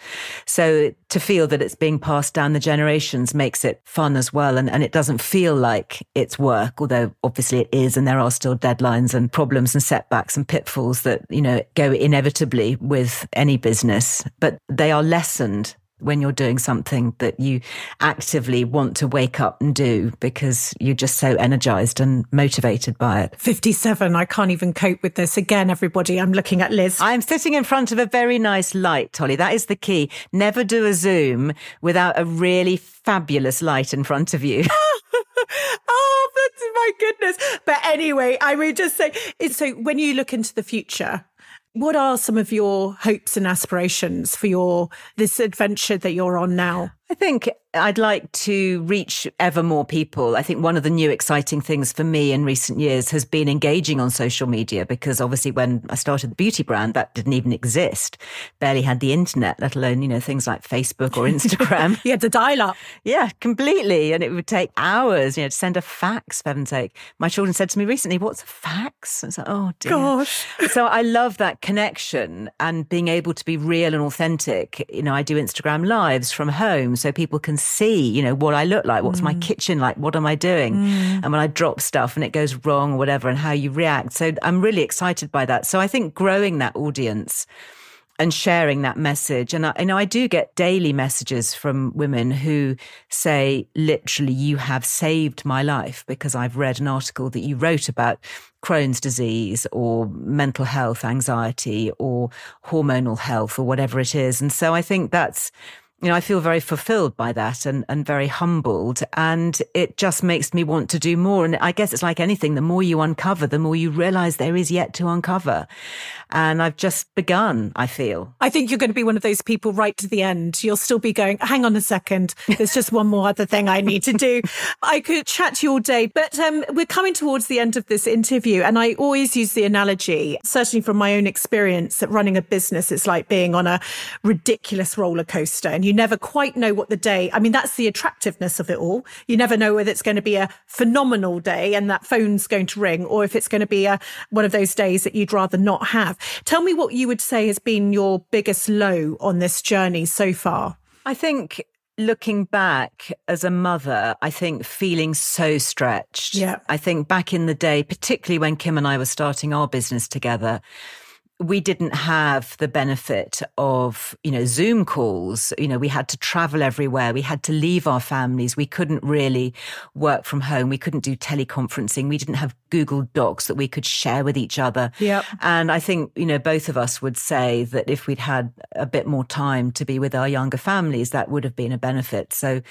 So to feel that it's being passed down the generations makes it fun as well. And, and it doesn't feel like it's work, although obviously it is. And there are still deadlines and problems and setbacks and pitfalls that, you know, go inevitably with any business, but they are lessened when you're doing something that you actively want to wake up and do because you're just so energized and motivated by it. 57. I can't even cope with this. Again, everybody, I'm looking at Liz. I'm sitting in front of a very nice light, Holly. That is the key. Never do a Zoom without a really fabulous light in front of you. oh, that's my goodness. But anyway, I would just say it's so when you look into the future, what are some of your hopes and aspirations for your this adventure that you're on now? I think I'd like to reach ever more people. I think one of the new exciting things for me in recent years has been engaging on social media because obviously when I started the beauty brand, that didn't even exist. Barely had the internet, let alone, you know, things like Facebook or Instagram. You had to dial up. Yeah, completely. And it would take hours, you know, to send a fax, for heaven's sake. My children said to me recently, what's a fax? I was like, oh dear. Gosh. so I love that connection and being able to be real and authentic. You know, I do Instagram lives from home so people can see, you know, what I look like, what's my mm. kitchen like, what am I doing? Mm. And when I drop stuff and it goes wrong or whatever and how you react. So I'm really excited by that. So I think growing that audience and sharing that message. And I, you know, I do get daily messages from women who say, literally, you have saved my life because I've read an article that you wrote about Crohn's disease or mental health, anxiety or hormonal health or whatever it is. And so I think that's, you know, I feel very fulfilled by that and, and very humbled. And it just makes me want to do more. And I guess it's like anything. The more you uncover, the more you realize there is yet to uncover. And I've just begun, I feel. I think you're going to be one of those people right to the end. You'll still be going, hang on a second. There's just one more other thing I need to do. I could chat to you all day, but um, we're coming towards the end of this interview. And I always use the analogy, certainly from my own experience, that running a business, is like being on a ridiculous roller coaster. And you never quite know what the day, I mean, that's the attractiveness of it all. You never know whether it's going to be a phenomenal day and that phone's going to ring or if it's going to be a, one of those days that you'd rather not have. Tell me what you would say has been your biggest low on this journey so far. I think looking back as a mother, I think feeling so stretched. Yeah. I think back in the day, particularly when Kim and I were starting our business together, we didn't have the benefit of, you know, Zoom calls. You know, we had to travel everywhere. We had to leave our families. We couldn't really work from home. We couldn't do teleconferencing. We didn't have Google Docs that we could share with each other. Yep. And I think, you know, both of us would say that if we'd had a bit more time to be with our younger families, that would have been a benefit. So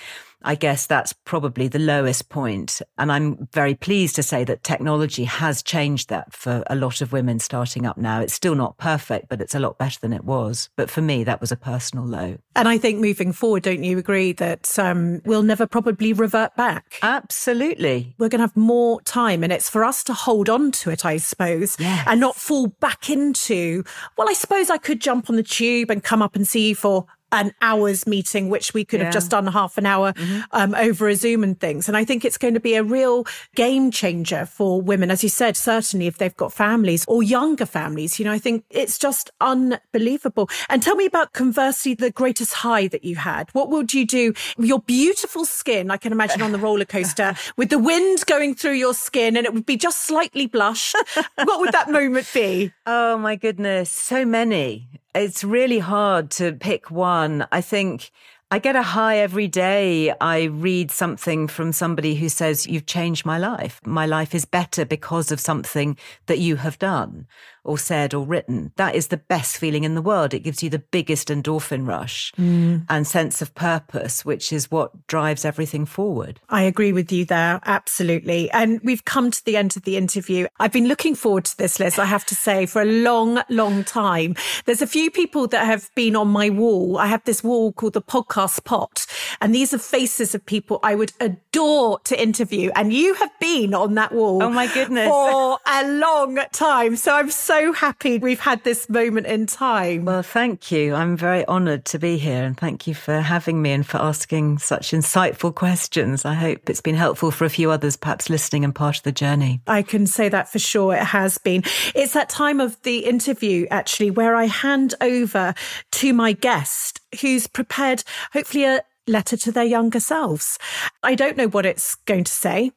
I guess that's probably the lowest point. And I'm very pleased to say that technology has changed that for a lot of women starting up now. It's still not perfect, but it's a lot better than it was. But for me, that was a personal low. And I think moving forward, don't you agree that um, we'll never probably revert back? Absolutely. We're going to have more time, and it's for us to hold on to it, I suppose, Yes. and not fall back into, well, I suppose I could jump on the tube and come up and see you for an hour's meeting, which we could have just done half an hour um, over a Zoom and things. And I think it's going to be a real game changer for women, as you said, certainly if they've got families or younger families. You know, I think it's just unbelievable. And tell me about conversely the greatest high that you had. What would you do? Your beautiful skin, I can imagine on the roller coaster with the wind going through your skin and it would be just slightly blush. what would that moment be? Oh my goodness, so many. It's really hard to pick one. I think I get a high every day. I read something from somebody who says, You've changed my life. My life is better because of something that you have done or said or written. That is the best feeling in the world. It gives you the biggest endorphin rush mm. and sense of purpose, which is what drives everything forward. I agree with you there. Absolutely. And we've come to the end of the interview. I've been looking forward to this, Liz, I have to say, for a long, long time. There's a few people that have been on my wall. I have this wall called the podcast pot. And these are faces of people I would adore to interview. And you have been on that wall. Oh, my goodness. For a long time. So I'm so happy we've had this moment in time. Well, thank you. I'm very honoured to be here and thank you for having me and for asking such insightful questions. I hope it's been helpful for a few others perhaps listening and part of the journey. I can say that for sure. It has been. It's that time of the interview, actually, where I hand over to my guest who's prepared, hopefully, a letter to their younger selves. I don't know what it's going to say.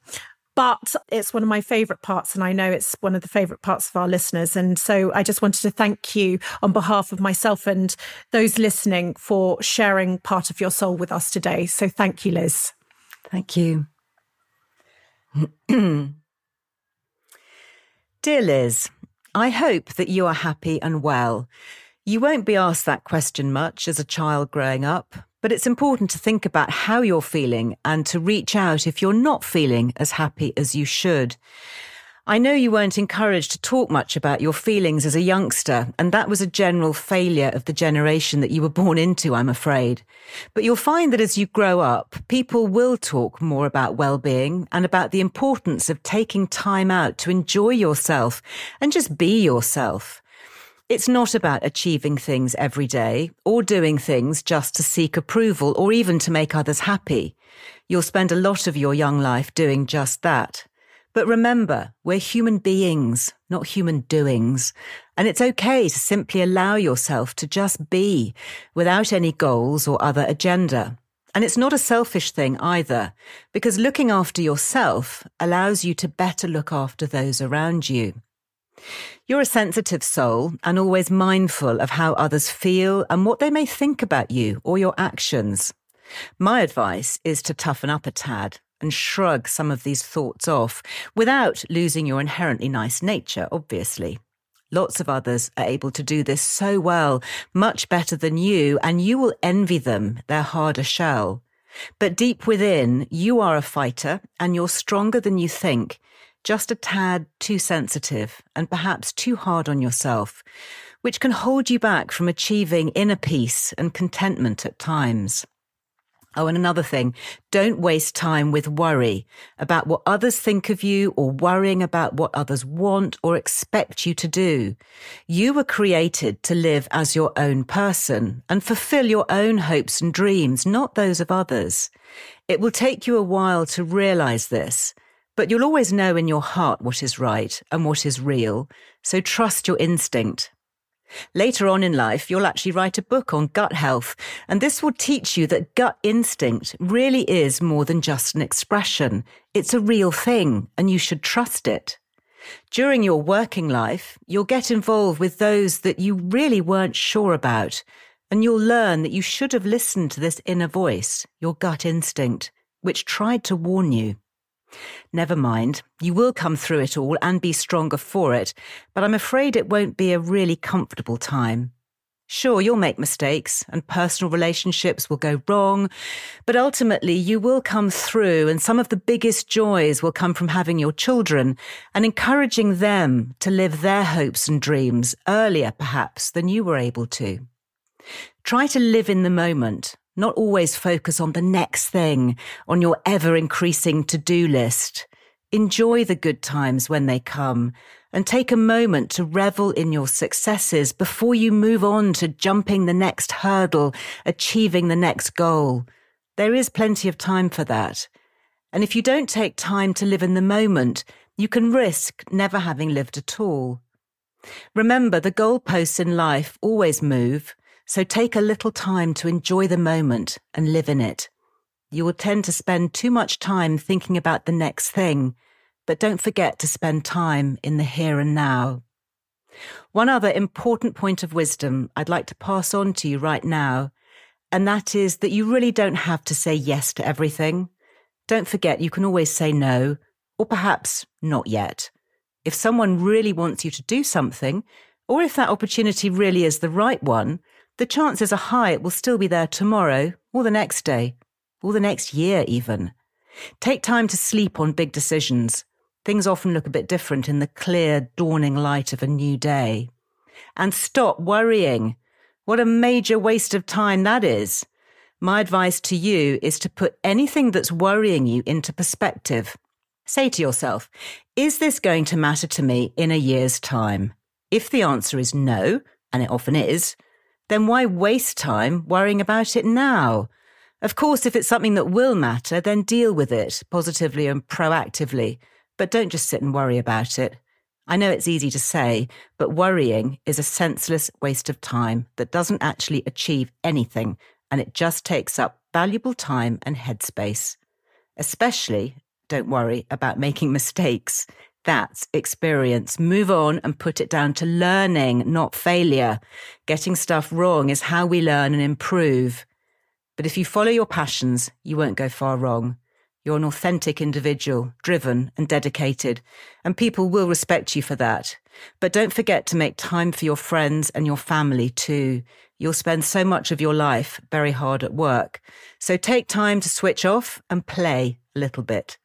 But it's one of my favorite parts, and I know it's one of the favorite parts of our listeners. And so I just wanted to thank you on behalf of myself and those listening for sharing part of your soul with us today. So thank you, Liz. Thank you. Dear Liz, I hope that you are happy and well. You won't be asked that question much as a child growing up, but it's important to think about how you're feeling and to reach out if you're not feeling as happy as you should. I know you weren't encouraged to talk much about your feelings as a youngster, and that was a general failure of the generation that you were born into, I'm afraid. But you'll find that as you grow up, people will talk more about well-being and about the importance of taking time out to enjoy yourself and just be yourself. It's not about achieving things every day or doing things just to seek approval or even to make others happy. You'll spend a lot of your young life doing just that. But remember, we're human beings, not human doings. And it's okay to simply allow yourself to just be without any goals or other agenda. And it's not a selfish thing either, because looking after yourself allows you to better look after those around you. You're a sensitive soul and always mindful of how others feel and what they may think about you or your actions. My advice is to toughen up a tad and shrug some of these thoughts off without losing your inherently nice nature, obviously. Lots of others are able to do this so well, much better than you, and you will envy them their harder shell. But deep within, you are a fighter and you're stronger than you think, just a tad too sensitive and perhaps too hard on yourself, which can hold you back from achieving inner peace and contentment at times. Oh, and another thing, don't waste time with worry about what others think of you or worrying about what others want or expect you to do. You were created to live as your own person and fulfill your own hopes and dreams, not those of others. It will take you a while to realize this, but you'll always know in your heart what is right and what is real. So trust your instinct. Later on in life, you'll actually write a book on gut health, and this will teach you that gut instinct really is more than just an expression. It's a real thing, and you should trust it. During your working life, you'll get involved with those that you really weren't sure about, and you'll learn that you should have listened to this inner voice, your gut instinct, which tried to warn you. Never mind, you will come through it all and be stronger for it, but I'm afraid it won't be a really comfortable time. Sure, you'll make mistakes and personal relationships will go wrong, but ultimately you will come through and some of the biggest joys will come from having your children and encouraging them to live their hopes and dreams earlier perhaps than you were able to. Try to live in the moment not always focus on the next thing on your ever increasing to do list. Enjoy the good times when they come and take a moment to revel in your successes before you move on to jumping the next hurdle, achieving the next goal. There is plenty of time for that. And if you don't take time to live in the moment, you can risk never having lived at all. Remember, the goalposts in life always move, so take a little time to enjoy the moment and live in it. You will tend to spend too much time thinking about the next thing, but don't forget to spend time in the here and now. One other important point of wisdom I'd like to pass on to you right now, and that is that you really don't have to say yes to everything. Don't forget you can always say no, or perhaps not yet. If someone really wants you to do something, or if that opportunity really is the right one, the chances are high it will still be there tomorrow, or the next day, or the next year even. Take time to sleep on big decisions. Things often look a bit different in the clear, dawning light of a new day. And stop worrying. What a major waste of time that is. My advice to you is to put anything that's worrying you into perspective. Say to yourself, is this going to matter to me in a year's time? If the answer is no, and it often is, then why waste time worrying about it now? Of course, if it's something that will matter, then deal with it positively and proactively, but don't just sit and worry about it. I know it's easy to say, but worrying is a senseless waste of time that doesn't actually achieve anything, and it just takes up valuable time and headspace. Especially, don't worry about making mistakes. That's experience. Move on and put it down to learning, not failure. Getting stuff wrong is how we learn and improve. But if you follow your passions, you won't go far wrong. You're an authentic individual, driven and dedicated, and people will respect you for that. But don't forget to make time for your friends and your family too. You'll spend so much of your life very hard at work. So take time to switch off and play a little bit.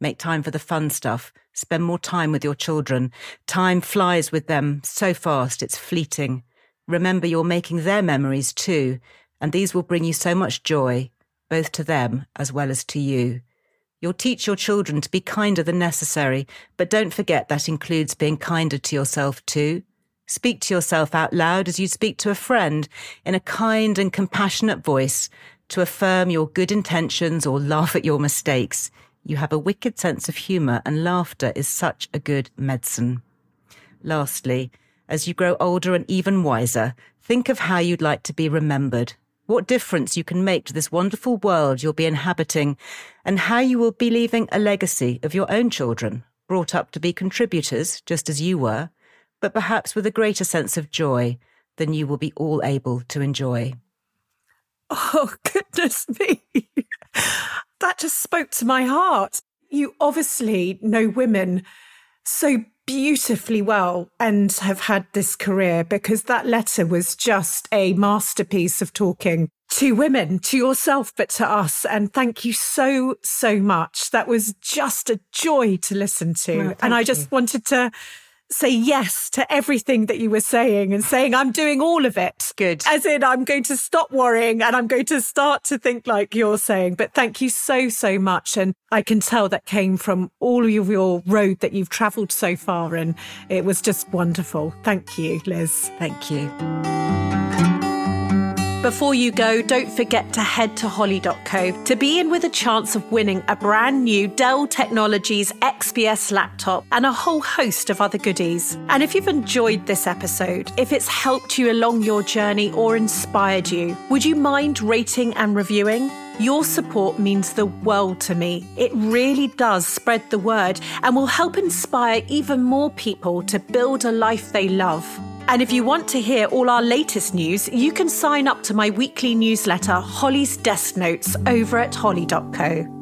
Make time for the fun stuff Spend more time with your children. Time flies with them so fast, it's fleeting. Remember, you're making their memories too, and these will bring you so much joy, both to them as well as to you. You'll teach your children to be kinder than necessary, but don't forget that includes being kinder to yourself too. Speak to yourself out loud as you speak to a friend in a kind and compassionate voice to affirm your good intentions or laugh at your mistakes. You have a wicked sense of humour, and laughter is such a good medicine. Lastly, as you grow older and even wiser, think of how you'd like to be remembered, what difference you can make to this wonderful world you'll be inhabiting, and how you will be leaving a legacy of your own children, brought up to be contributors, just as you were, but perhaps with a greater sense of joy than you will be all able to enjoy. Oh, goodness me. That just spoke to my heart. You obviously know women so beautifully well and have had this career because that letter was just a masterpiece of talking to women, to yourself, but to us. And thank you so, so much. That was just a joy to listen to. and I just you. wanted to say yes to everything that you were saying and saying, I'm doing all of it. Good. As in, I'm going to stop worrying and I'm going to start to think like you're saying. But thank you so, so much. And I can tell that came from all of your road that you've traveled so far. And it was just wonderful. Thank you, Liz. Thank you. Before you go, don't forget to head to holly.co to be in with a chance of winning a brand new Dell Technologies XPS laptop and a whole host of other goodies. And if you've enjoyed this episode, if it's helped you along your journey or inspired you, would you mind rating and reviewing? Your support means the world to me. It really does spread the word and will help inspire even more people to build a life they love. And if you want to hear all our latest news, you can sign up to my weekly newsletter, Holly's Desk Notes, over at holly.co.